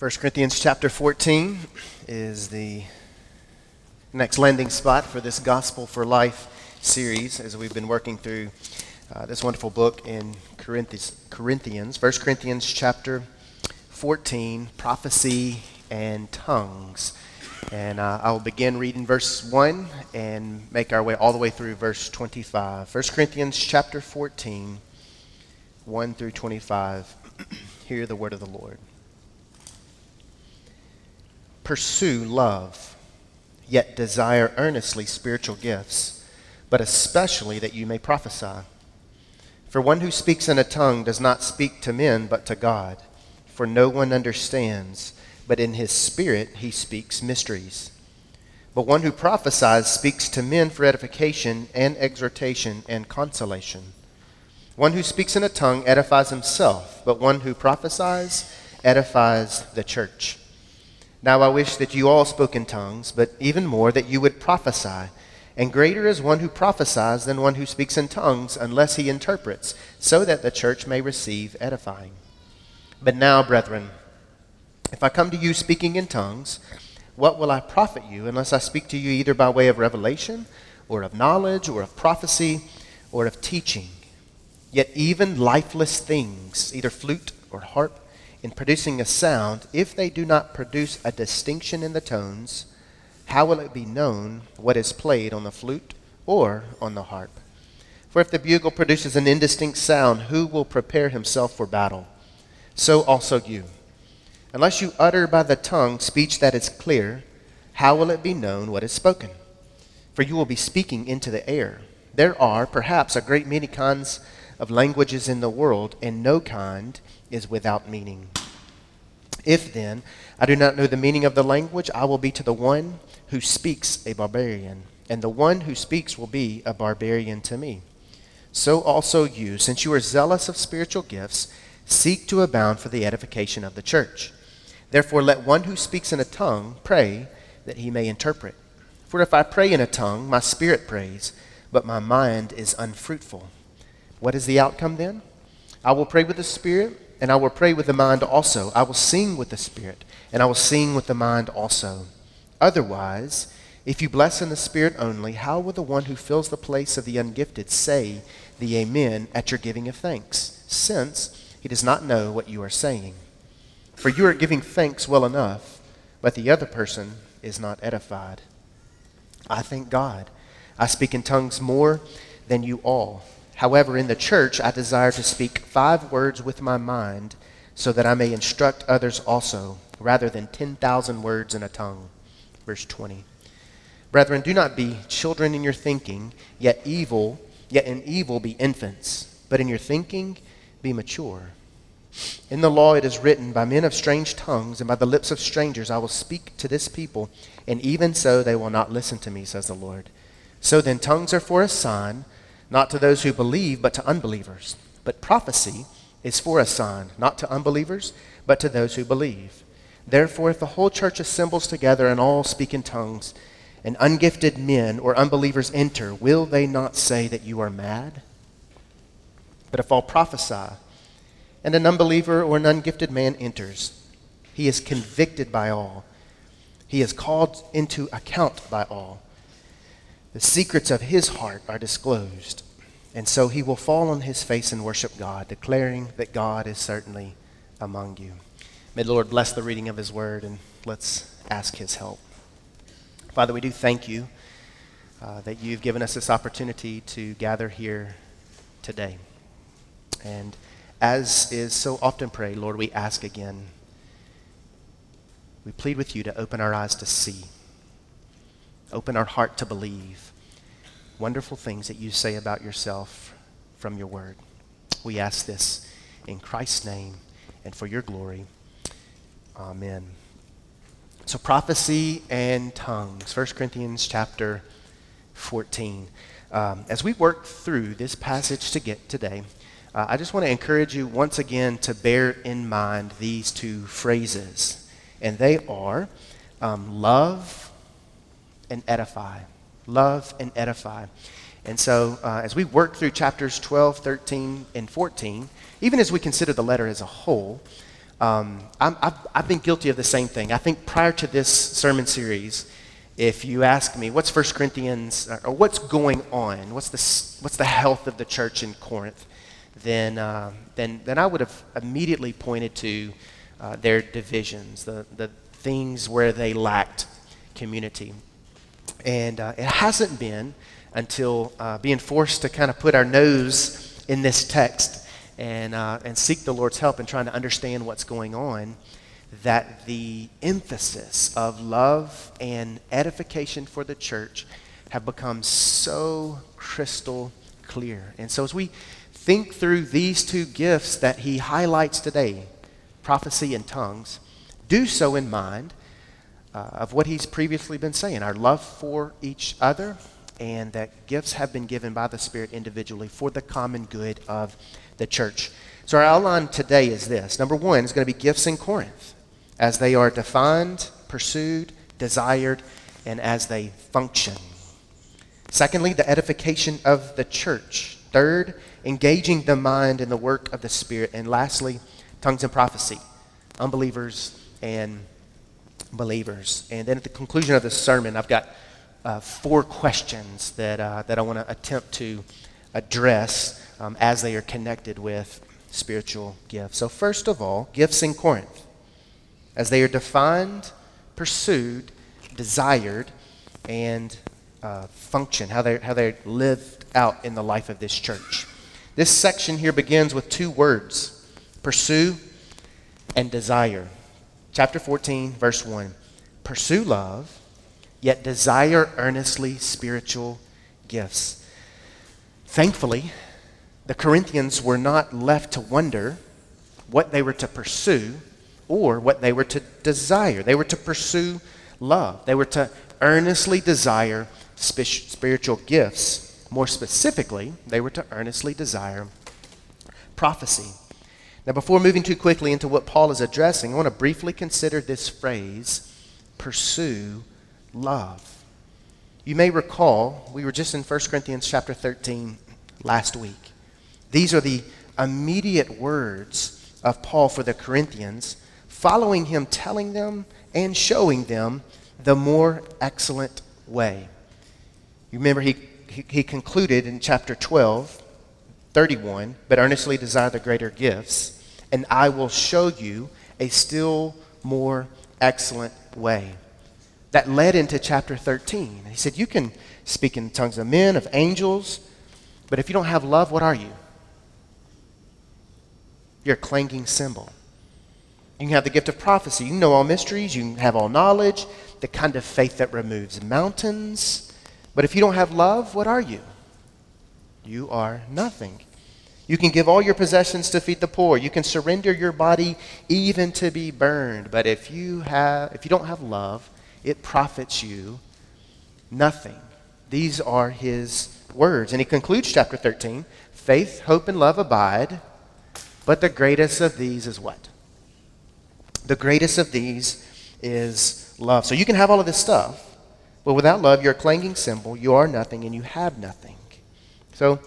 1 Corinthians chapter 14 is the next landing spot for this Gospel for Life series as we've been working through uh, this wonderful book in Corinthians, 1 Corinthians chapter 14, prophecy and tongues. And uh, I'll begin reading verse 1 and make our way all the way through verse 25. 1 Corinthians chapter 14, 1 through 25. Hear the word of the Lord pursue love, yet desire earnestly spiritual gifts, but especially that you may prophesy. For one who speaks in a tongue does not speak to men, but to God, for no one understands, but in his spirit he speaks mysteries. But one who prophesies speaks to men for edification and exhortation and consolation. One who speaks in a tongue edifies himself, but one who prophesies edifies the church. Now I wish that you all spoke in tongues, but even more that you would prophesy. And greater is one who prophesies than one who speaks in tongues, unless he interprets, so that the church may receive edifying. But now, brethren, if I come to you speaking in tongues, what will I profit you unless I speak to you either by way of revelation, or of knowledge, or of prophecy, or of teaching? Yet even lifeless things, either flute or harp, in producing a sound, if they do not produce a distinction in the tones, how will it be known what is played on the flute or on the harp? For if the bugle produces an indistinct sound, who will prepare himself for battle? So also you. Unless you utter by the tongue speech that is clear, how will it be known what is spoken? For you will be speaking into the air. There are perhaps a great many kinds of languages in the world, and no kind is without meaning. If then I do not know the meaning of the language, I will be to the one who speaks a barbarian, and the one who speaks will be a barbarian to me. So also you, since you are zealous of spiritual gifts, seek to abound for the edification of the church. Therefore, let one who speaks in a tongue pray that he may interpret. For if I pray in a tongue, my spirit prays, but my mind is unfruitful. What is the outcome then? I will pray with the spirit and I will pray with the mind also. I will sing with the Spirit, and I will sing with the mind also. Otherwise, if you bless in the Spirit only, how will the one who fills the place of the ungifted say the Amen at your giving of thanks, since he does not know what you are saying? For you are giving thanks well enough, but the other person is not edified. I thank God. I speak in tongues more than you all. However, in the church, I desire to speak five words with my mind so that I may instruct others also, rather than 10,000 words in a tongue. Verse 20. Brethren, do not be children in your thinking, yet evil, yet in evil be infants, but in your thinking be mature. In the law it is written, By men of strange tongues and by the lips of strangers I will speak to this people, and even so they will not listen to me, says the Lord. So then, tongues are for a sign not to those who believe, but to unbelievers. But prophecy is for a sign, not to unbelievers, but to those who believe. Therefore, if the whole church assembles together and all speak in tongues, and ungifted men or unbelievers enter, will they not say that you are mad? But if all prophesy, and an unbeliever or an ungifted man enters, he is convicted by all. He is called into account by all. The secrets of his heart are disclosed. And so he will fall on his face and worship God, declaring that God is certainly among you. May the Lord bless the reading of his word, and let's ask his help. Father, we do thank you uh, that you've given us this opportunity to gather here today. And as is so often prayed, Lord, we ask again, we plead with you to open our eyes to see Open our heart to believe wonderful things that you say about yourself from your word. We ask this in Christ's name and for your glory. Amen. So prophecy and tongues, 1 Corinthians chapter 14. Um, as we work through this passage to get today, uh, I just want to encourage you once again to bear in mind these two phrases. And they are um, love and edify. Love and edify. And so, uh, as we work through chapters 12, 13, and 14, even as we consider the letter as a whole, Um, i have I've been guilty of the same thing. I think prior to this sermon series, if you ask me, what's 1 Corinthians, or what's going on, what's the, what's the health of the church in Corinth, then, uh, then, then I would have immediately pointed to uh, their divisions, the, the things where they lacked community. And uh, it hasn't been until uh, being forced to kind of put our nose in this text and, uh, and seek the Lord's help in trying to understand what's going on that the emphasis of love and edification for the church have become so crystal clear. And so as we think through these two gifts that he highlights today, prophecy and tongues, do so in mind uh, of what he's previously been saying our love for each other, and that gifts have been given by the Spirit individually for the common good of the church. So, our outline today is this. Number one is going to be gifts in Corinth as they are defined, pursued, desired, and as they function. Secondly, the edification of the church. Third, engaging the mind in the work of the Spirit. And lastly, tongues and prophecy, unbelievers and believers. And then at the conclusion of the sermon, I've got uh, four questions that, uh, that I want to attempt to address um, as they are connected with spiritual gifts. So, first of all, gifts in Corinth as they are defined, pursued, desired, and uh, function, how they're, how they're lived out in the life of this church. This section here begins with two words pursue and desire. Chapter 14, verse 1. Pursue love, yet desire earnestly spiritual gifts. Thankfully, the Corinthians were not left to wonder what they were to pursue or what they were to desire. They were to pursue love, they were to earnestly desire spiritual gifts. More specifically, they were to earnestly desire prophecy. Now, before moving too quickly into what Paul is addressing, I want to briefly consider this phrase pursue love. You may recall, we were just in 1 Corinthians chapter 13 last week. These are the immediate words of Paul for the Corinthians following him, telling them and showing them the more excellent way. You remember he, he, he, concluded in chapter 12, 31, but earnestly desire the greater gifts, and I will show you a still more excellent way. That led into chapter 13. He said, You can speak in tongues of men, of angels, but if you don't have love, what are you? You're a clanging cymbal. You can have the gift of prophecy. You know all mysteries. You have all knowledge, the kind of faith that removes mountains. But if you don't have love, what are you? You are nothing. You can give all your possessions to feed the poor. You can surrender your body even to be burned. But if you, have, if you don't have love, it profits you nothing. These are his words. And he concludes chapter 13 faith, hope, and love abide, but the greatest of these is what? The greatest of these is love. So you can have all of this stuff, but without love, you're a clanging cymbal. You are nothing and you have nothing. So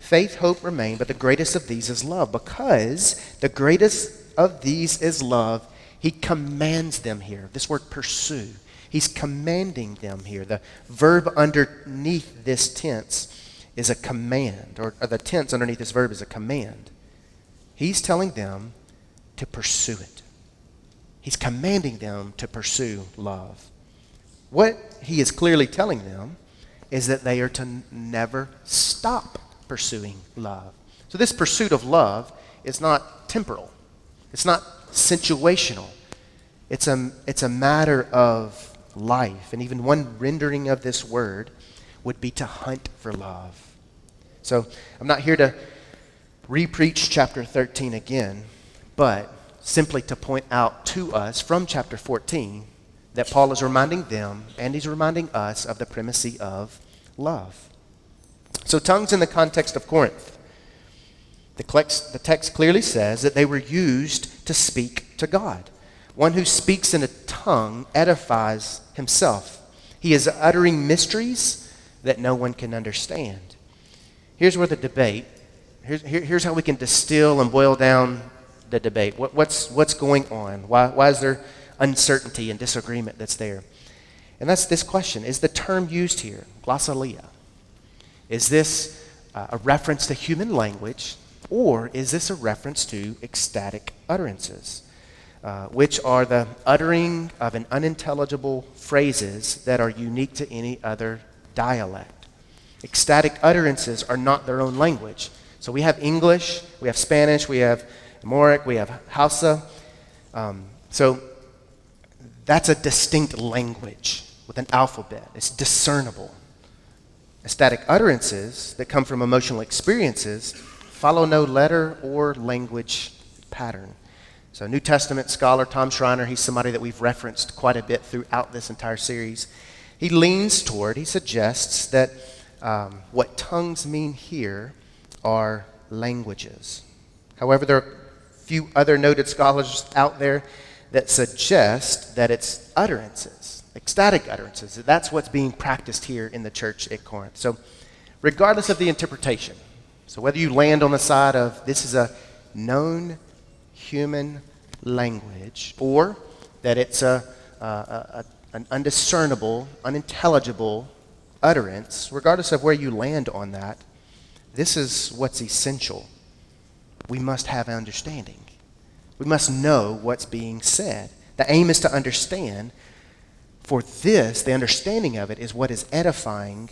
faith, hope remain, but the greatest of these is love. Because the greatest of these is love, he commands them here. This word pursue. He's commanding them here. The verb underneath this tense is a command, or, or the tense underneath this verb is a command. He's telling them to pursue it. He's commanding them to pursue love. What he is clearly telling them is that they are to never stop pursuing love. So, this pursuit of love is not temporal, it's not situational, it's a, it's a matter of life. And even one rendering of this word would be to hunt for love. So, I'm not here to repreach chapter 13 again, but simply to point out to us from chapter 14 that Paul is reminding them and he's reminding us of the primacy of love. So, tongues in the context of Corinth. The text clearly says that they were used to speak to God. One who speaks in a tongue edifies himself. He is uttering mysteries that no one can understand. Here's where the debate, here's, here, here's how we can distill and boil down the debate? What, what's, what's going on? Why, why is there uncertainty and disagreement that's there? And that's this question Is the term used here, glossolalia, is this uh, a reference to human language, or is this a reference to ecstatic utterances, uh, which are the uttering of an unintelligible phrases that are unique to any other dialect? Ecstatic utterances are not their own language. So we have English, we have Spanish, we have Amharic, we have Hausa. Um, so that's a distinct language with an alphabet. It's discernible. Ecstatic utterances that come from emotional experiences follow no letter or language pattern. So, New Testament scholar Tom Schreiner, he's somebody that we've referenced quite a bit throughout this entire series. He leans toward, he suggests that um, what tongues mean here are languages. However, there are a few other noted scholars out there that suggest that it's utterances, ecstatic utterances. That's what's being practiced here in the church at Corinth. So, regardless of the interpretation, so whether you land on the side of this is a known human language or that it's a, a, a an undiscernible, unintelligible utterance, regardless of where you land on that, this is what's essential. We must have understanding. We must know what's being said. The aim is to understand. For this, the understanding of it is what is edifying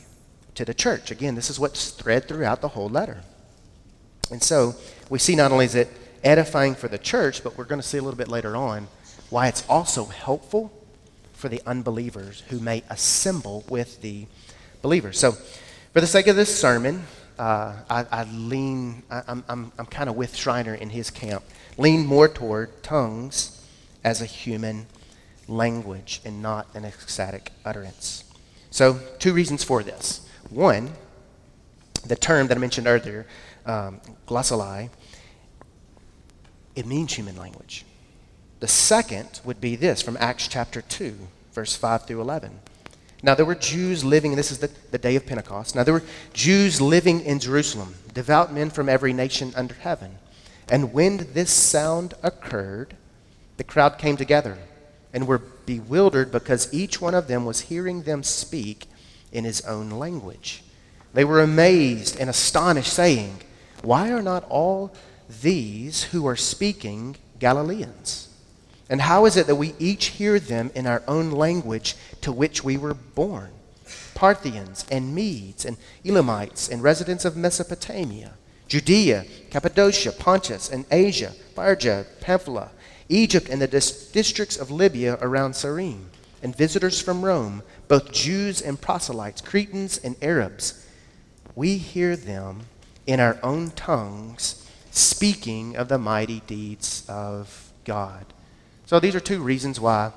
to the church. Again, this is what's thread throughout the whole letter. And so we see not only is it edifying for the church, but we're going to see a little bit later on why it's also helpful for the unbelievers who may assemble with the believers. So, for the sake of this sermon, uh, I, I, lean, I, am I'm, I'm kind of with Schreiner in his camp, lean more toward tongues as a human language and not an ecstatic utterance. So, two reasons for this. One, the term that I mentioned earlier, um, glossolae, it means human language. The second would be this from Acts chapter 2, verse 5 through 11. Now, there were Jews living, and this is the, the day of Pentecost. Now, there were Jews living in Jerusalem, devout men from every nation under heaven. And when this sound occurred, the crowd came together and were bewildered because each one of them was hearing them speak in his own language. They were amazed and astonished, saying, Why are not all these who are speaking Galileans? And how is it that we each hear them in our own language to which we were born? Parthians and Medes and Elamites and residents of Mesopotamia, Judea, Cappadocia, Pontus and Asia, Phrygia, Pamphylia, Egypt and the dis- districts of Libya around Cyrene, and visitors from Rome, both Jews and proselytes, Cretans and Arabs. We hear them in our own tongues speaking of the mighty deeds of God. So these are two reasons why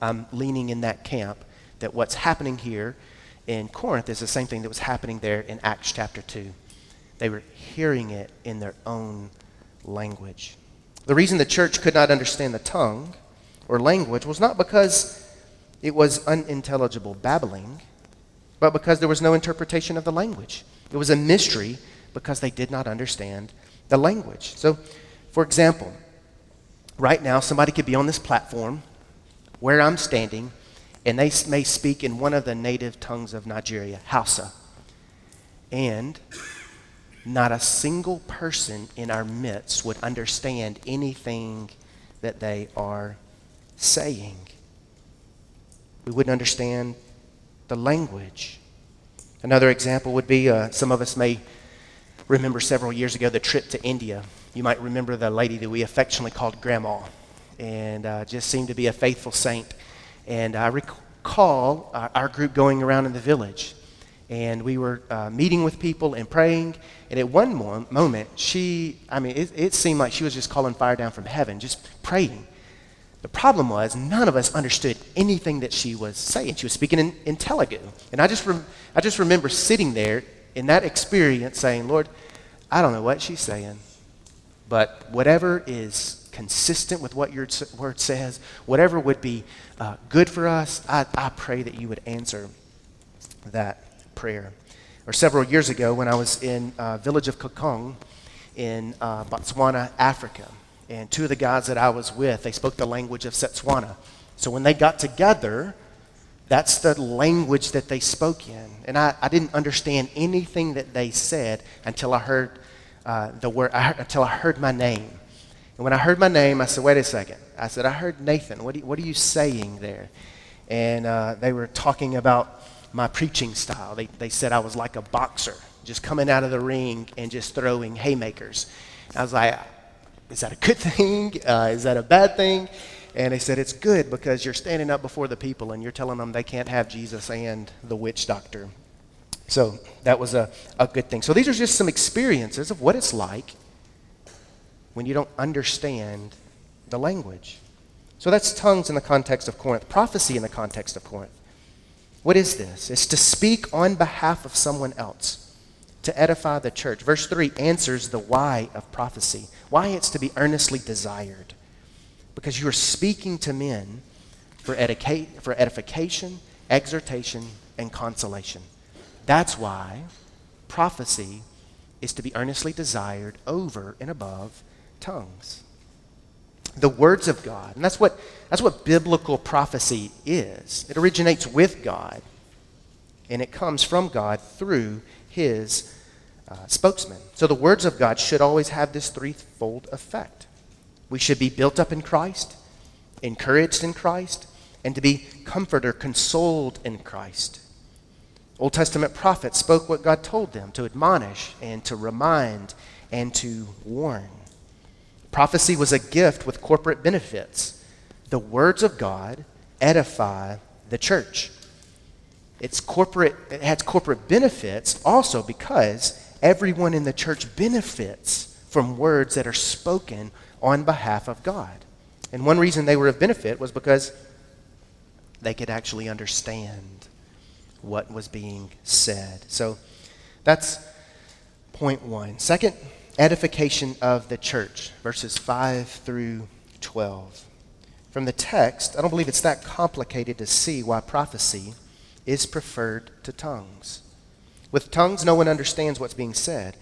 I'm leaning in that camp that what's happening here in Corinth is the same thing that was happening there in Acts chapter 2. They were hearing it in their own language. The reason the church could not understand the tongue or language was not because it was unintelligible babbling, but because there was no interpretation of the language. It was a mystery because they did not understand the language. So, for example, right now, somebody could be on this platform where I'm standing, and they may speak in one of the native tongues of Nigeria, Hausa. And not a single person in our midst would understand anything that they are saying. We wouldn't understand the language. Another example would be uh, some of us may remember several years ago the trip to India you might remember the lady that we affectionately called Grandma, and uh, just seemed to be a faithful saint. And I recall our, group going around in the village, and we were uh, meeting with people and praying. And at one mo- moment, she, I mean, it, it seemed like she was just calling fire down from heaven, just praying. The problem was none of us understood anything that she was saying. She was speaking in, in Telugu. And I just, rem- I just remember sitting there in that experience saying, Lord, I don't know what she's saying, but whatever is consistent with what your word says, whatever would be uh, good for us, I, I pray that you would answer that prayer. Or several years ago, when I was in uh, village of Kokong in uh, Botswana, Africa, and two of the guys that I was with, they spoke the language of Setswana. So when they got together, that's the language that they spoke in. And I, I didn't understand anything that they said until I heard uh, the word, I heard, until I heard my name. And when I heard my name, I said, wait a second. I said, I heard Nathan. What, you, what are you saying there? And uh, they were talking about my preaching style. They, they said I was like a boxer, just coming out of the ring and just throwing haymakers. I was like, is that a good thing? Uh, is that a bad thing? And they said, It's good because you're standing up before the people and you're telling them they can't have Jesus and the witch doctor. So that was a, a good thing. So these are just some experiences of what it's like when you don't understand the language. So that's tongues in the context of Corinth, prophecy in the context of Corinth. What is this? It's to speak on behalf of someone else, to edify the church. Verse 3 answers the why of prophecy, why it's to be earnestly desired because you are speaking to men for, edica- for edification, exhortation, and consolation. That's why prophecy is to be earnestly desired over and above tongues. The words of God, and that's what, that's what biblical prophecy is. It originates with God, and it comes from God through his uh, spokesman. So the words of God should always have this threefold effect we should be built up in Christ, encouraged in Christ, and to be comforted or consoled in Christ. Old Testament prophets spoke what God told them to admonish and to remind and to warn. Prophecy was a gift with corporate benefits. The words of God edify the church. It's corporate, it has corporate benefits also because everyone in the church benefits from words that are spoken on behalf of God. And one reason they were of benefit was because they could actually understand what was being said. So that's point one. Second, edification of the church, verses 5 through 12. From the text, I don't believe it's that complicated to see why prophecy is preferred to tongues. With tongues, no one understands what's being said.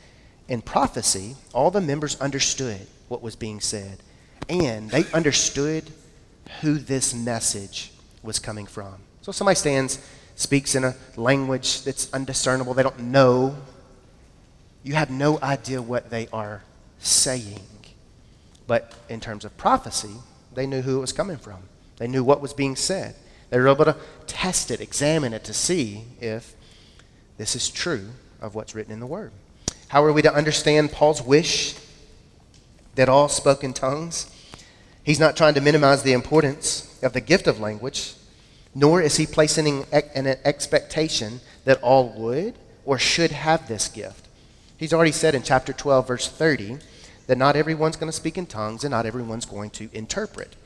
In prophecy, all the members understood what was being said. And they understood who this message was coming from. So somebody stands, speaks in a language that's undiscernible, they don't know. You have no idea what they are saying. But in terms of prophecy, they knew who it was coming from. They knew what was being said. They were able to test it, examine it to see if this is true of what's written in the Word. How are we to understand Paul's wish that all spoke in tongues. He's not trying to minimize the importance of the gift of language, nor is he placing an expectation that all would or should have this gift. He's already said in chapter 12, verse 30, that not everyone's going to speak in tongues and not everyone's going to interpret.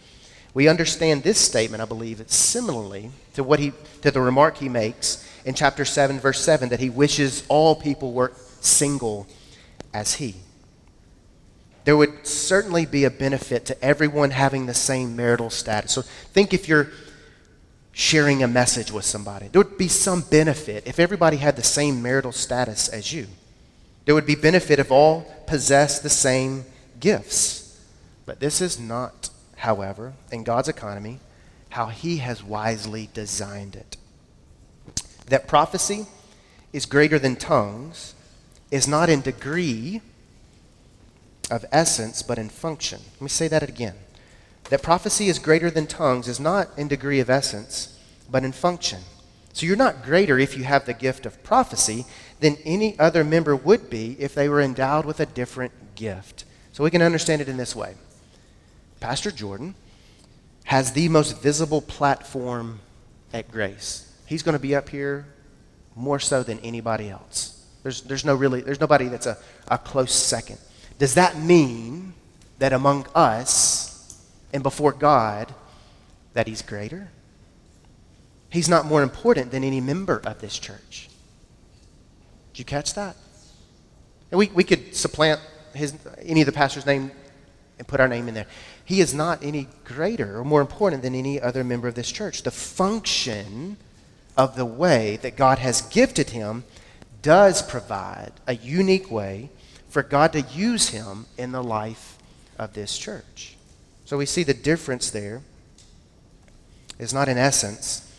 We understand this statement, I believe, similarly to what he to the remark he makes in chapter 7, verse 7, that he wishes all people were single as he there would certainly be a benefit to everyone having the same marital status. So think if you're sharing a message with somebody, there would be some benefit if everybody had the same marital status as you. There would be benefit if all possessed the same gifts. But this is not, however, in God's economy, how He has wisely designed it. That prophecy is greater than tongues is not in degree of essence, but in function. Let me say that again. That prophecy is greater than tongues is not in degree of essence, but in function. So you're not greater if you have the gift of prophecy than any other member would be if they were endowed with a different gift. So we can understand it in this way Pastor Jordan has the most visible platform at Grace. He's going to be up here more so than anybody else. There's, there's, no really, there's nobody that's a, a close second. Does that mean that among us and before God that he's greater? He's not more important than any member of this church. Did you catch that? And we, we could supplant his, any of the pastor's name and put our name in there. He is not any greater or more important than any other member of this church. The function of the way that God has gifted him does provide a unique way for God to use him in the life of this church. So we see the difference there is not in essence,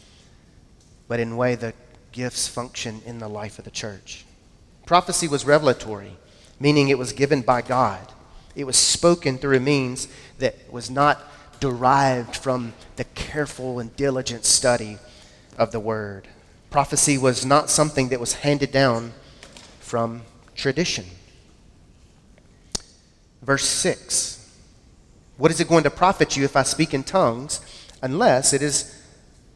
but in way the gifts function in the life of the church. Prophecy was revelatory, meaning it was given by God. It was spoken through a means that was not derived from the careful and diligent study of the Word. Prophecy was not something that was handed down from tradition. Verse 6 What is it going to profit you if I speak in tongues, unless it is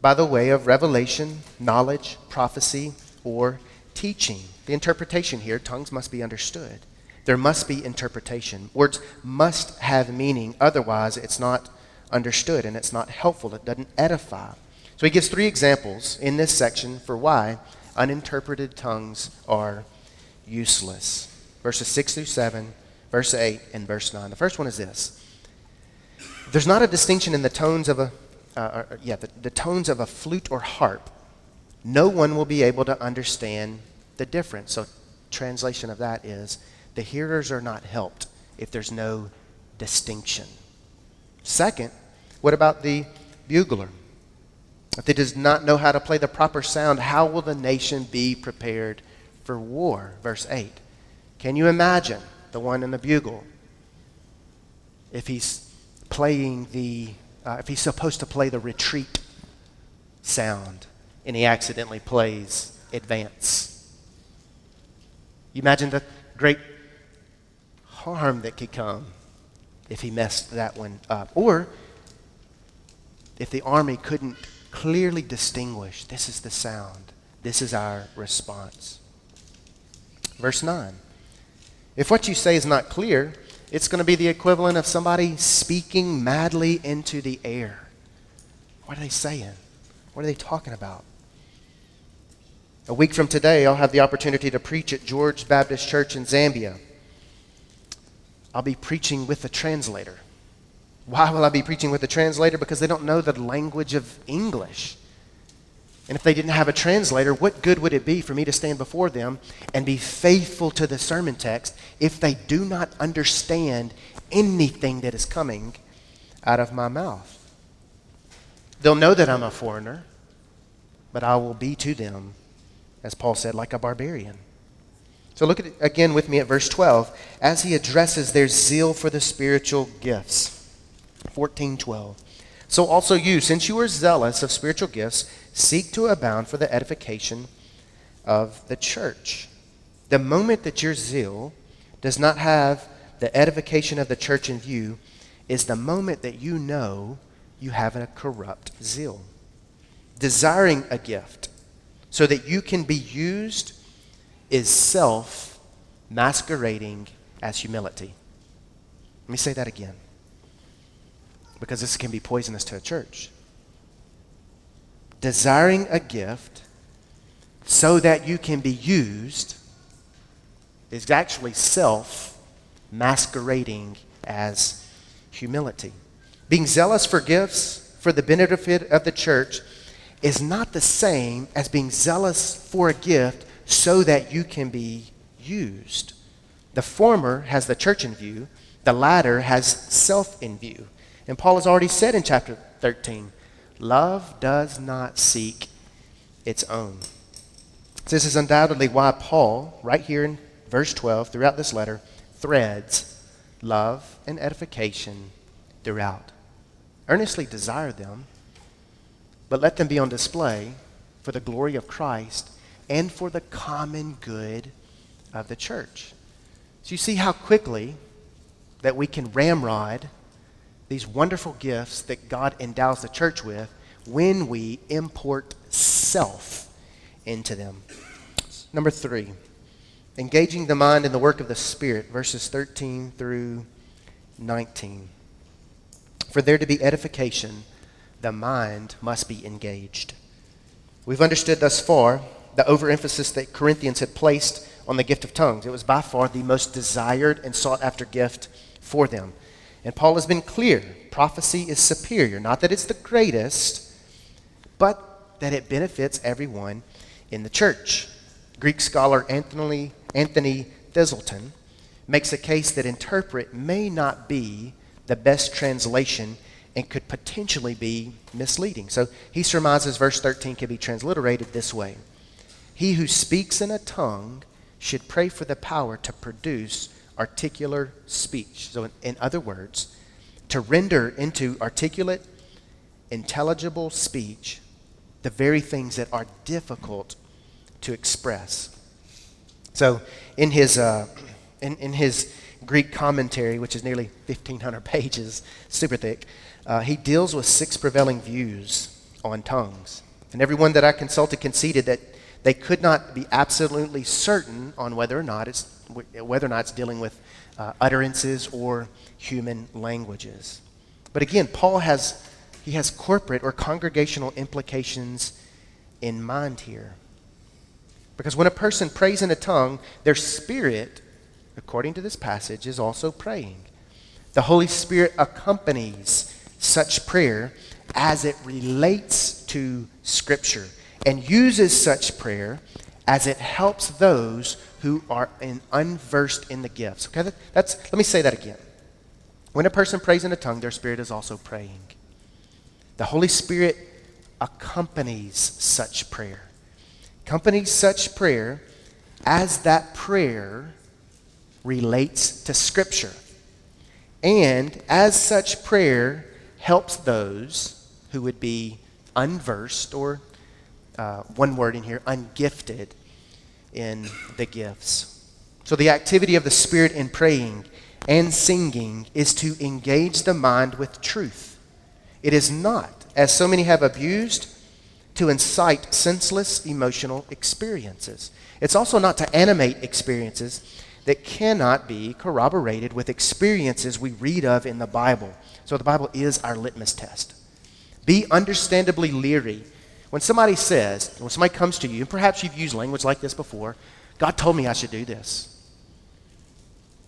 by the way of revelation, knowledge, prophecy, or teaching? The interpretation here, tongues must be understood. There must be interpretation. Words must have meaning, otherwise, it's not understood and it's not helpful. It doesn't edify. So he gives three examples in this section for why uninterpreted tongues are useless. Verses 6 through 7, verse 8, and verse 9. The first one is this There's not a distinction in the tones of a, uh, uh, yeah, the, the tones of a flute or harp. No one will be able to understand the difference. So, translation of that is the hearers are not helped if there's no distinction. Second, what about the bugler? If they does not know how to play the proper sound, how will the nation be prepared for war? Verse 8. Can you imagine the one in the bugle? If he's playing the, uh, if he's supposed to play the retreat sound and he accidentally plays advance. You imagine the great harm that could come if he messed that one up. Or if the army couldn't clearly distinguish this is the sound, this is our response. Verse 9 If what you say is not clear, it's going to be the equivalent of somebody speaking madly into the air. What are they saying? What are they talking about? A week from today, I'll have the opportunity to preach at George Baptist Church in Zambia. I'll be preaching with a translator. Why will I be preaching with a translator? Because they don't know the language of English. And if they didn't have a translator, what good would it be for me to stand before them and be faithful to the sermon text if they do not understand anything that is coming out of my mouth? They'll know that I'm a foreigner, but I will be to them, as Paul said, like a barbarian. So look at again with me at verse 12 as he addresses their zeal for the spiritual gifts. 14:12. So also you, since you are zealous of spiritual gifts, seek to abound for the edification of the church. The moment that your zeal does not have the edification of the church in view is the moment that you know you have a corrupt zeal. Desiring a gift so that you can be used is self masquerading as humility. Let me say that again because this can be poisonous to a church. Desiring a gift so that you can be used is actually self masquerading as humility. Being zealous for gifts for the benefit of the church is not the same as being zealous for a gift so that you can be used. The former has the church in view, the latter has self in view. And Paul has already said in chapter 13 love does not seek its own. This is undoubtedly why Paul, right here in verse 12, throughout this letter, threads love and edification throughout. Earnestly desire them, but let them be on display for the glory of Christ and for the common good of the church. So you see how quickly that we can ramrod these wonderful gifts that God endows the church with when we import self into them. Number three, engaging the mind in the work of the Spirit, verses 13 through 19. For there to be edification, the mind must be engaged. We've understood thus far the overemphasis that Corinthians had placed on the gift of tongues. It was by far the most desired and sought after gift for them. And Paul has been clear prophecy is superior. Not that it's the greatest, but that it benefits everyone in the church. Greek scholar Anthony, Anthony Thiselton makes a case that interpret may not be the best translation and could potentially be misleading. So he surmises verse 13 can be transliterated this way He who speaks in a tongue should pray for the power to produce articular speech. So, in, in other words, to render into articulate, intelligible speech the very things that are difficult to express. So, in his, uh, in, in his Greek commentary, which is nearly 1,500 pages, super thick, uh, he deals with six prevailing views on tongues. And everyone that I consulted conceded that they could not be absolutely certain on whether or not it's, whether or not it's dealing with uh, utterances or human languages. But again, Paul has, he has corporate or congregational implications in mind here. Because when a person prays in a tongue, their spirit, according to this passage, is also praying. The Holy Spirit accompanies such prayer as it relates to Scripture and uses such prayer as it helps those who are in unversed in the gifts. Okay, that's, let me say that again. When a person prays in a tongue, their spirit is also praying. The Holy Spirit accompanies such prayer. Accompanies such prayer as that prayer relates to Scripture. And as such prayer helps those who would be unversed, or uh, one word in here, ungifted in the gifts. So, the activity of the Spirit in praying and singing is to engage the mind with truth. It is not, as so many have abused, to incite senseless emotional experiences. It's also not to animate experiences that cannot be corroborated with experiences we read of in the Bible. So the Bible is our litmus test. Be understandably leery when somebody says, when somebody comes to you, and perhaps you've used language like this before, God told me I should do this.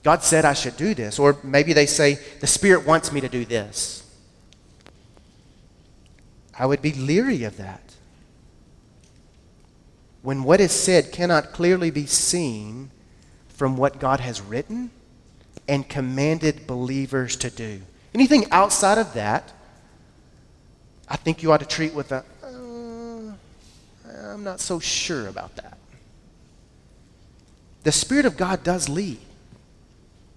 God said I should do this. Or maybe they say, the Spirit wants me to do this. I would be leery of that. When what is said cannot clearly be seen from what God has written and commanded believers to do. Anything outside of that, I think you ought to treat with a, I'm not so sure about that. The Spirit of God does lead.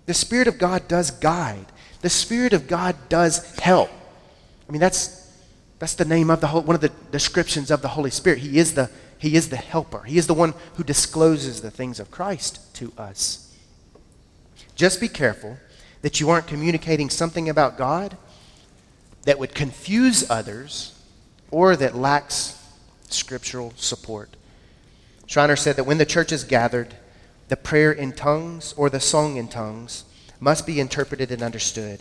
The Spirit of God does guide. The Spirit of God does help. I mean, that's, that's the name of the whole, one of the descriptions of the Holy Spirit. He is the, he is the helper. He is the one who discloses the things of Christ to us. Just be careful that you aren't communicating something about God that would confuse others or that lacks scriptural support. Schreiner said that when the church is gathered, the prayer in tongues or the song in tongues must be interpreted and understood.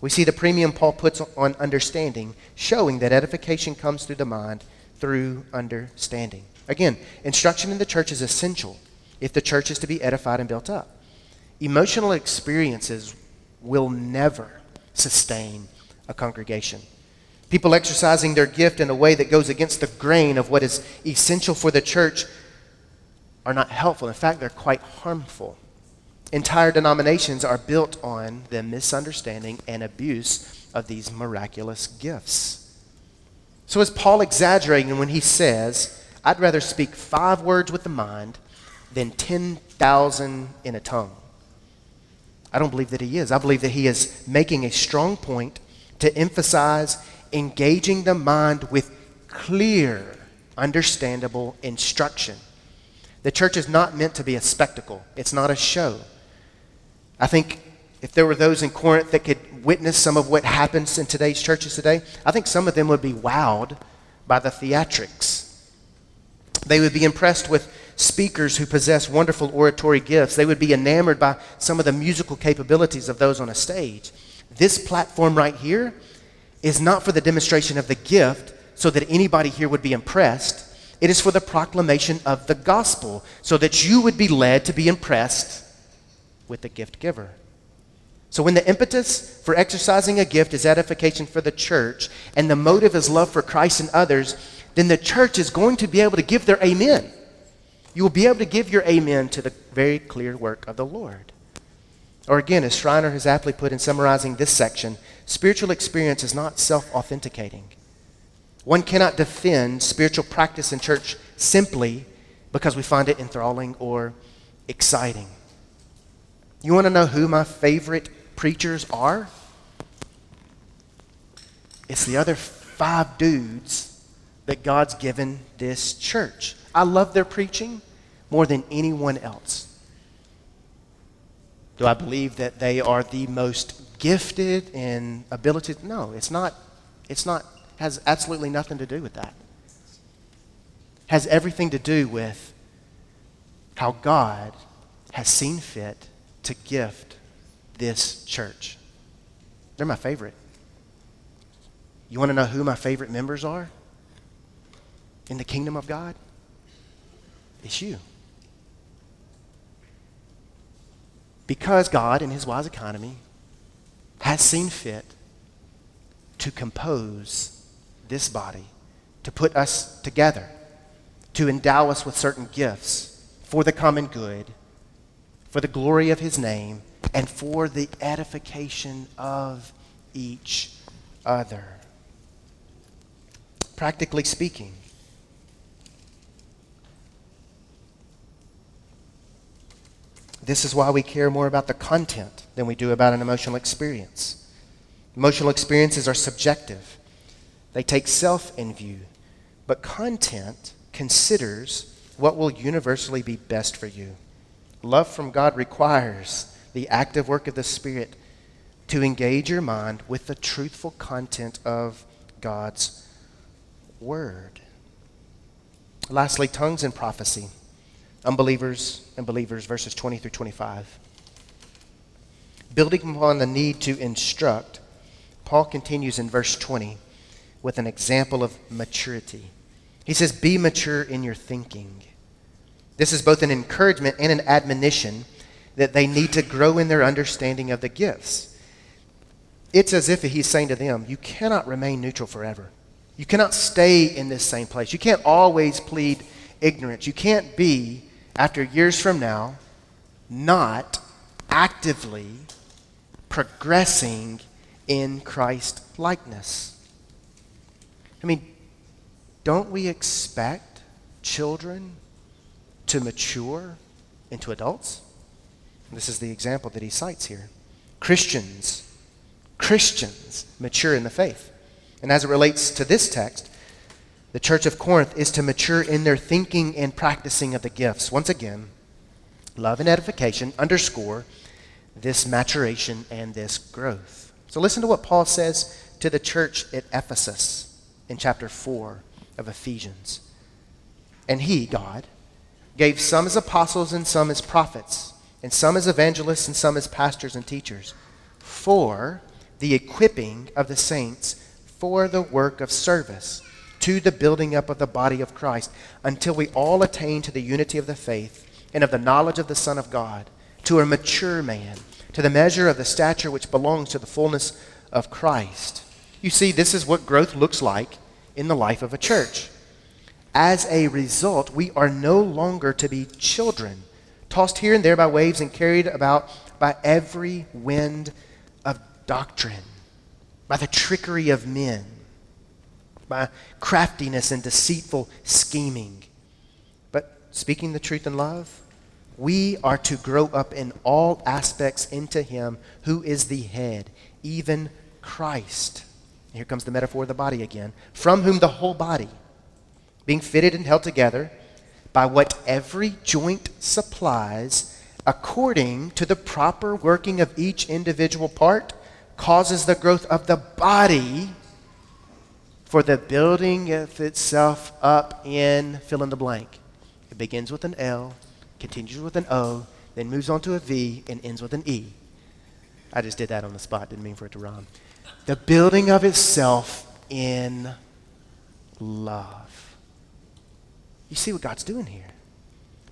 We see the premium Paul puts on understanding, showing that edification comes through the mind through understanding. Again, instruction in the church is essential if the church is to be edified and built up. Emotional experiences will never sustain a congregation. People exercising their gift in a way that goes against the grain of what is essential for the church are not helpful. In fact, they're quite harmful. Entire denominations are built on the misunderstanding and abuse of these miraculous gifts. So, is Paul exaggerating when he says, I'd rather speak five words with the mind than 10,000 in a tongue? I don't believe that he is. I believe that he is making a strong point to emphasize engaging the mind with clear, understandable instruction. The church is not meant to be a spectacle, it's not a show. I think if there were those in Corinth that could witness some of what happens in today's churches today, I think some of them would be wowed by the theatrics. They would be impressed with speakers who possess wonderful oratory gifts. They would be enamored by some of the musical capabilities of those on a stage. This platform right here is not for the demonstration of the gift so that anybody here would be impressed. It is for the proclamation of the gospel so that you would be led to be impressed with the gift giver. So, when the impetus for exercising a gift is edification for the church and the motive is love for Christ and others, then the church is going to be able to give their amen. You will be able to give your amen to the very clear work of the Lord. Or again, as Schreiner has aptly put in summarizing this section, spiritual experience is not self authenticating. One cannot defend spiritual practice in church simply because we find it enthralling or exciting. You want to know who my favorite preachers are? It's the other five dudes that God's given this church. I love their preaching more than anyone else. Do I believe that they are the most gifted in ability? No, it's not. It's not. Has absolutely nothing to do with that. Has everything to do with how God has seen fit to gift this church. They're my favorite. You want to know who my favorite members are in the kingdom of God? It's you. Because God, in His wise economy, has seen fit to compose this body, to put us together, to endow us with certain gifts for the common good, for the glory of His name, and for the edification of each other. Practically speaking, This is why we care more about the content than we do about an emotional experience. Emotional experiences are subjective, they take self in view, but content considers what will universally be best for you. Love from God requires the active work of the Spirit to engage your mind with the truthful content of God's Word. Lastly, tongues and prophecy unbelievers and believers, verses 20 through 25. Building upon the need to instruct, Paul continues in verse 20 with an example of maturity. He says, Be mature in your thinking. This is both an encouragement and an admonition that they need to grow in their understanding of the gifts. It's as if he's saying to them, You cannot remain neutral forever. You cannot stay in this same place. You can't always plead ignorance. You can't be after years from now, not actively progressing in Christ likeness. I mean, don't we expect children to mature into adults? This is the example that he cites here. Christians, Christians mature in the faith. And as it relates to this text, the church of Corinth is to mature in their thinking and practicing of the gifts. Once again, love and edification underscore this maturation and this growth. So listen to what Paul says to the church at Ephesus in chapter 4 of Ephesians. And he, God, gave some as apostles and some as prophets, and some as evangelists and some as pastors and teachers, for the equipping of the saints for the work of service to the building up of the body of Christ until we all attain to the unity of the faith and of the knowledge of the Son of God, to a mature man, to the measure of the stature which belongs to the fullness of Christ. You see, this is what growth looks like in the life of a church. As a result, we are no longer to be children, tossed here and there by waves and carried about by every wind of doctrine, by the trickery of men by craftiness and deceitful scheming. But speaking the truth in love, we are to grow up in all aspects into Him who is the head, even Christ. Here comes the metaphor of the body again, from whom the whole body, being fitted and held together by what every joint supplies, according to the proper working of each individual part, causes the growth of the body for the building of itself up in fill in the blank. It begins with an L, continues with an O, then moves on to a V, and ends with an E. I just did that on the spot, didn't mean for it to rhyme. The building of itself in love. You see what God's doing here.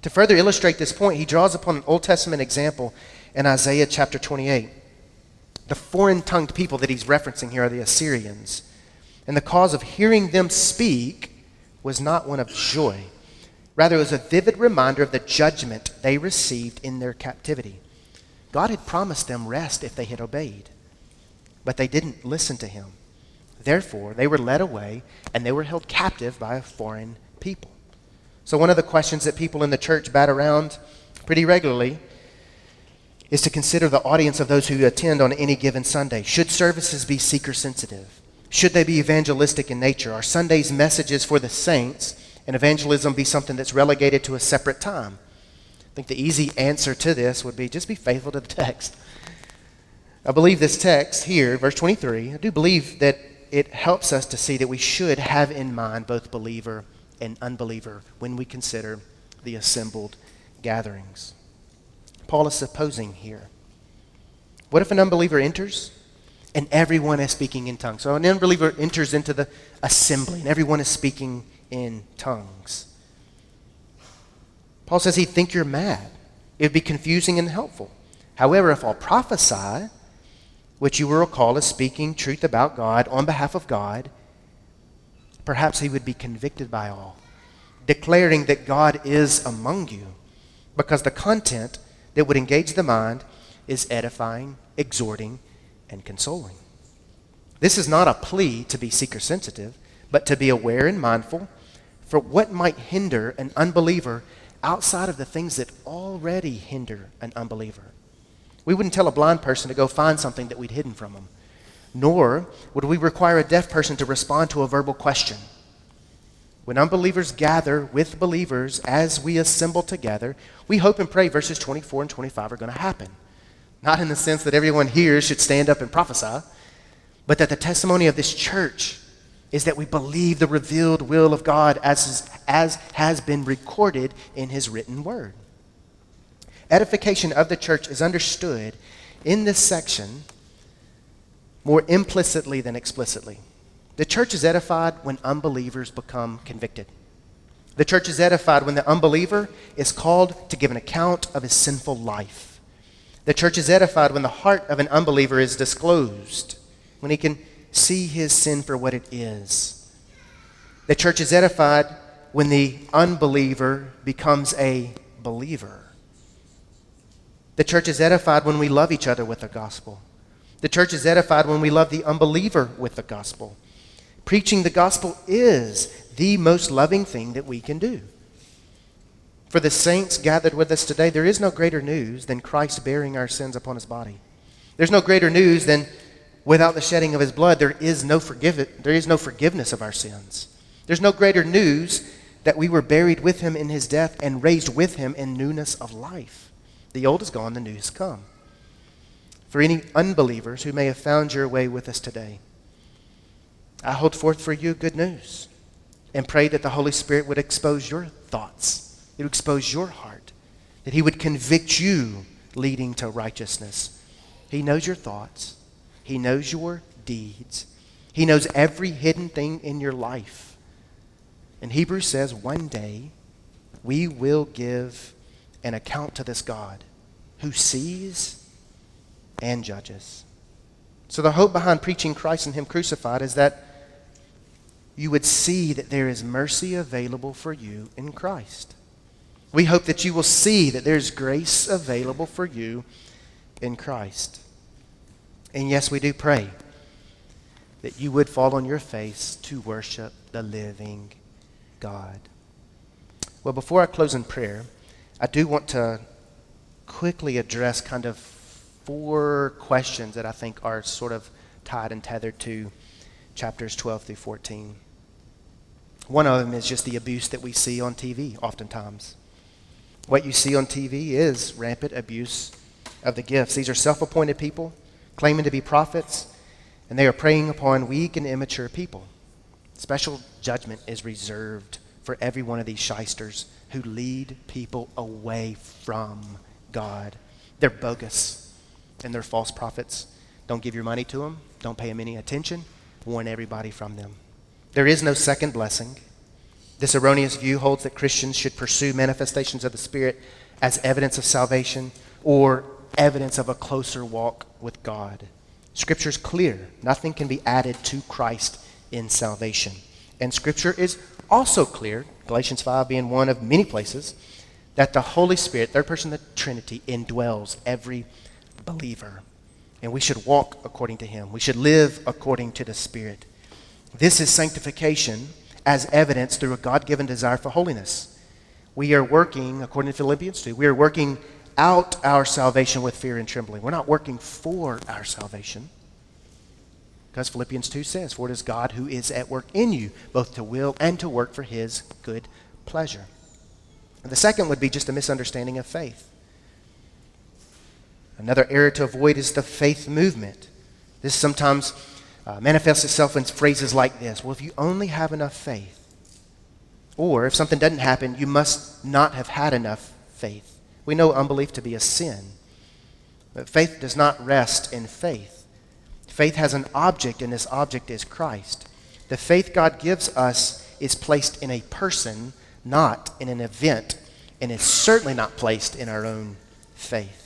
To further illustrate this point, he draws upon an Old Testament example in Isaiah chapter 28. The foreign tongued people that he's referencing here are the Assyrians. And the cause of hearing them speak was not one of joy. Rather, it was a vivid reminder of the judgment they received in their captivity. God had promised them rest if they had obeyed, but they didn't listen to him. Therefore, they were led away and they were held captive by a foreign people. So, one of the questions that people in the church bat around pretty regularly is to consider the audience of those who attend on any given Sunday. Should services be seeker sensitive? Should they be evangelistic in nature? Are Sunday's messages for the saints and evangelism be something that's relegated to a separate time? I think the easy answer to this would be just be faithful to the text. I believe this text here, verse 23, I do believe that it helps us to see that we should have in mind both believer and unbeliever when we consider the assembled gatherings. Paul is supposing here. What if an unbeliever enters and everyone is speaking in tongues? So an unbeliever enters into the assembly and everyone is speaking in tongues. Paul says he'd think you're mad. It would be confusing and helpful. However, if I'll prophesy, which you will recall as speaking truth about God on behalf of God, perhaps he would be convicted by all, declaring that God is among you, because the content that would engage the mind is edifying, exhorting, and consoling. This is not a plea to be seeker sensitive, but to be aware and mindful for what might hinder an unbeliever outside of the things that already hinder an unbeliever. We wouldn't tell a blind person to go find something that we'd hidden from them, nor would we require a deaf person to respond to a verbal question. When unbelievers gather with believers as we assemble together, we hope and pray verses 24 and 25 are going to happen. Not in the sense that everyone here should stand up and prophesy, but that the testimony of this church is that we believe the revealed will of God as, as has been recorded in his written word. Edification of the church is understood in this section more implicitly than explicitly. The church is edified when unbelievers become convicted. The church is edified when the unbeliever is called to give an account of his sinful life. The church is edified when the heart of an unbeliever is disclosed, when he can see his sin for what it is. The church is edified when the unbeliever becomes a believer. The church is edified when we love each other with the gospel. The church is edified when we love the unbeliever with the gospel. Preaching the gospel is the most loving thing that we can do. For the saints gathered with us today, there is no greater news than Christ bearing our sins upon his body. There's no greater news than without the shedding of his blood, there is no, forgive- there is no forgiveness of our sins. There's no greater news that we were buried with him in his death and raised with him in newness of life. The old is gone, the new has come. For any unbelievers who may have found your way with us today, I hold forth for you good news and pray that the Holy Spirit would expose your thoughts, it would expose your heart, that He would convict you leading to righteousness. He knows your thoughts, He knows your deeds, He knows every hidden thing in your life. And Hebrews says one day we will give an account to this God who sees and judges. So, the hope behind preaching Christ and Him crucified is that you would see that there is mercy available for you in Christ. We hope that you will see that there's grace available for you in Christ. And yes, we do pray that you would fall on your face to worship the living God. Well, before I close in prayer, I do want to quickly address kind of four questions that I think are sort of tied and tethered to chapters 12 through 14. One of them is just the abuse that we see on TV oftentimes. What you see on TV is rampant abuse of the gifts. These are self appointed people claiming to be prophets, and they are preying upon weak and immature people. Special judgment is reserved for every one of these shysters who lead people away from God. They're bogus and they're false prophets. Don't give your money to them, don't pay them any attention, warn everybody from them. There is no second blessing. This erroneous view holds that Christians should pursue manifestations of the Spirit as evidence of salvation or evidence of a closer walk with God. Scripture is clear. Nothing can be added to Christ in salvation. And Scripture is also clear, Galatians 5 being one of many places, that the Holy Spirit, third person of the Trinity, indwells every believer. And we should walk according to him. We should live according to the Spirit. This is sanctification as evidence through a God given desire for holiness. We are working, according to Philippians 2, we are working out our salvation with fear and trembling. We're not working for our salvation. Because Philippians 2 says, For it is God who is at work in you, both to will and to work for his good pleasure. And the second would be just a misunderstanding of faith. Another error to avoid is the faith movement. This sometimes uh, manifests itself in phrases like this Well, if you only have enough faith, or if something doesn't happen, you must not have had enough faith. We know unbelief to be a sin. But faith does not rest in faith. Faith has an object, and this object is Christ. The faith God gives us is placed in a person, not in an event, and is certainly not placed in our own faith.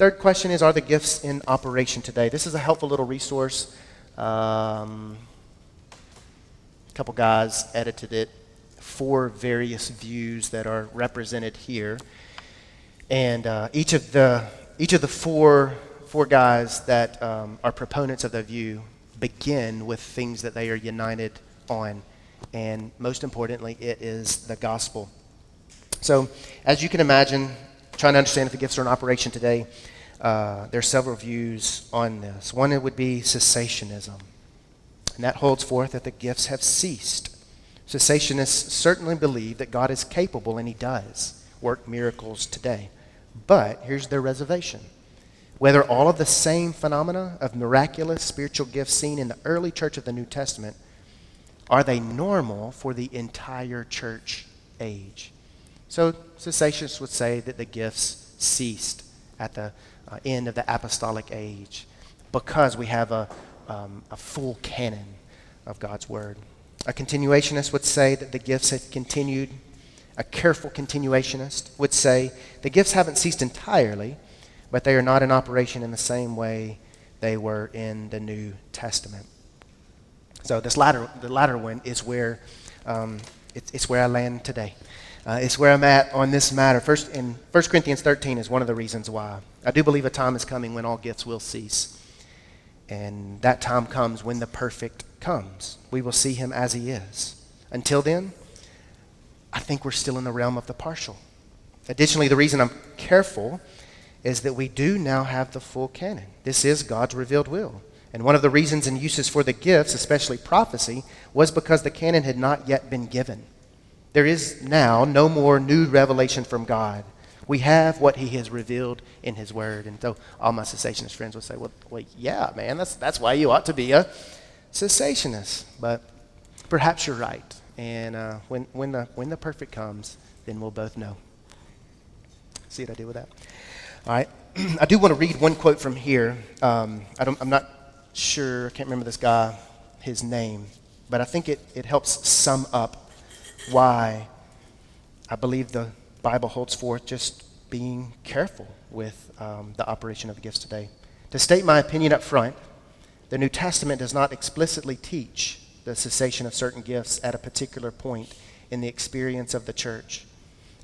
Third question is Are the gifts in operation today? This is a helpful little resource. Um, a couple guys edited it, four various views that are represented here. And uh, each, of the, each of the four, four guys that um, are proponents of the view begin with things that they are united on. And most importantly, it is the gospel. So, as you can imagine, trying to understand if the gifts are in operation today, uh, there are several views on this. One would be cessationism, and that holds forth that the gifts have ceased. Cessationists certainly believe that God is capable, and He does work miracles today. But here's their reservation. Whether all of the same phenomena of miraculous spiritual gifts seen in the early church of the New Testament are they normal for the entire church age? So cessationists would say that the gifts ceased at the uh, end of the apostolic age because we have a, um, a full canon of God's Word. A continuationist would say that the gifts have continued. A careful continuationist would say the gifts haven't ceased entirely, but they are not in operation in the same way they were in the New Testament. So this latter, the latter one is where um, it's, it's where I land today. Uh, it's where I'm at on this matter. First, in 1 Corinthians 13 is one of the reasons why. I do believe a time is coming when all gifts will cease. And that time comes when the perfect comes. We will see him as he is. Until then, I think we're still in the realm of the partial. Additionally, the reason I'm careful is that we do now have the full canon. This is God's revealed will. And one of the reasons and uses for the gifts, especially prophecy, was because the canon had not yet been given. There is now no more new revelation from God. We have what He has revealed in His Word. And so all my cessationist friends would say, well, well yeah, man, that's, that's why you ought to be a cessationist. But perhaps you're right. And uh, when, when, the, when the perfect comes, then we'll both know. See what I do with that? All right. I do want to read one quote from here. Um, I don't, I'm not sure, I can't remember this guy, his name, but I think it, it helps sum up why I believe the Bible holds forth just being careful with um, the operation of the gifts today. To state my opinion up front, the New Testament does not explicitly teach the cessation of certain gifts at a particular point in the experience of the church.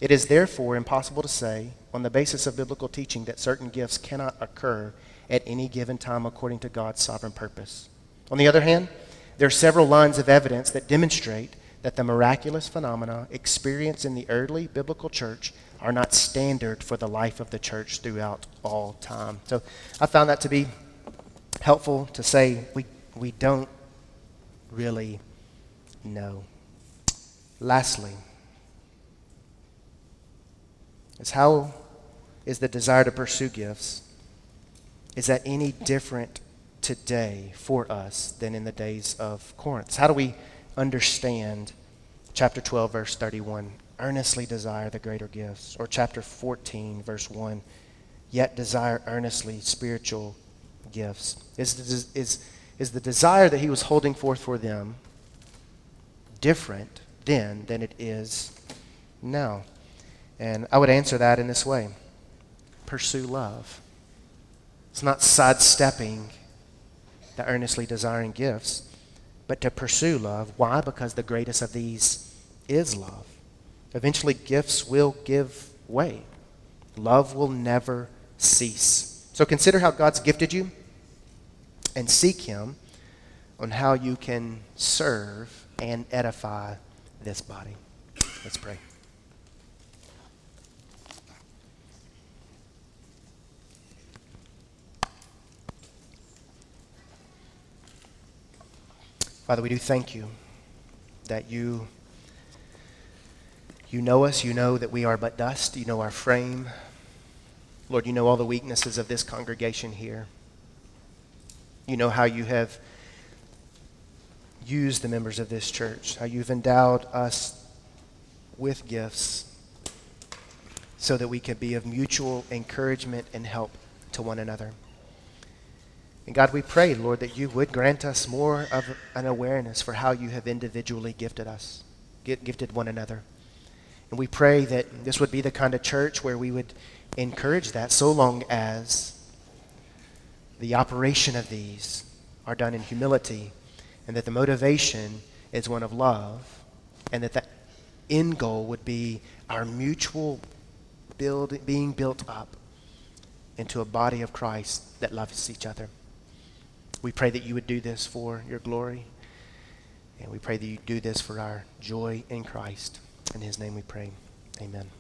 It is therefore impossible to say, on the basis of biblical teaching, that certain gifts cannot occur at any given time according to God's sovereign purpose. On the other hand, there are several lines of evidence that demonstrate that the miraculous phenomena experienced in the early biblical church are not standard for the life of the church throughout all time. So I found that to be helpful to say we, we don't really know. Lastly, is how is the desire to pursue gifts? Is that any different today for us than in the days of Corinth? How do we understand chapter 12, verse 31, earnestly desire the greater gifts. Or chapter 14, verse 1, yet desire earnestly spiritual gifts. Is, is, is the desire that he was holding forth for them different then than it is now? And I would answer that in this way pursue love. It's not sidestepping the earnestly desiring gifts but to pursue love. Why? Because the greatest of these is love. Eventually, gifts will give way. Love will never cease. So consider how God's gifted you and seek Him on how you can serve and edify this body. Let's pray. Father, we do thank you that you you know us, you know that we are but dust, you know our frame. Lord, you know all the weaknesses of this congregation here. You know how you have used the members of this church, how you've endowed us with gifts so that we can be of mutual encouragement and help to one another. And God, we pray, Lord, that you would grant us more of an awareness for how you have individually gifted us, gifted one another. And we pray that this would be the kind of church where we would encourage that so long as the operation of these are done in humility and that the motivation is one of love and that the end goal would be our mutual build, being built up into a body of Christ that loves each other. We pray that you would do this for your glory. And we pray that you do this for our joy in Christ. In his name we pray. Amen.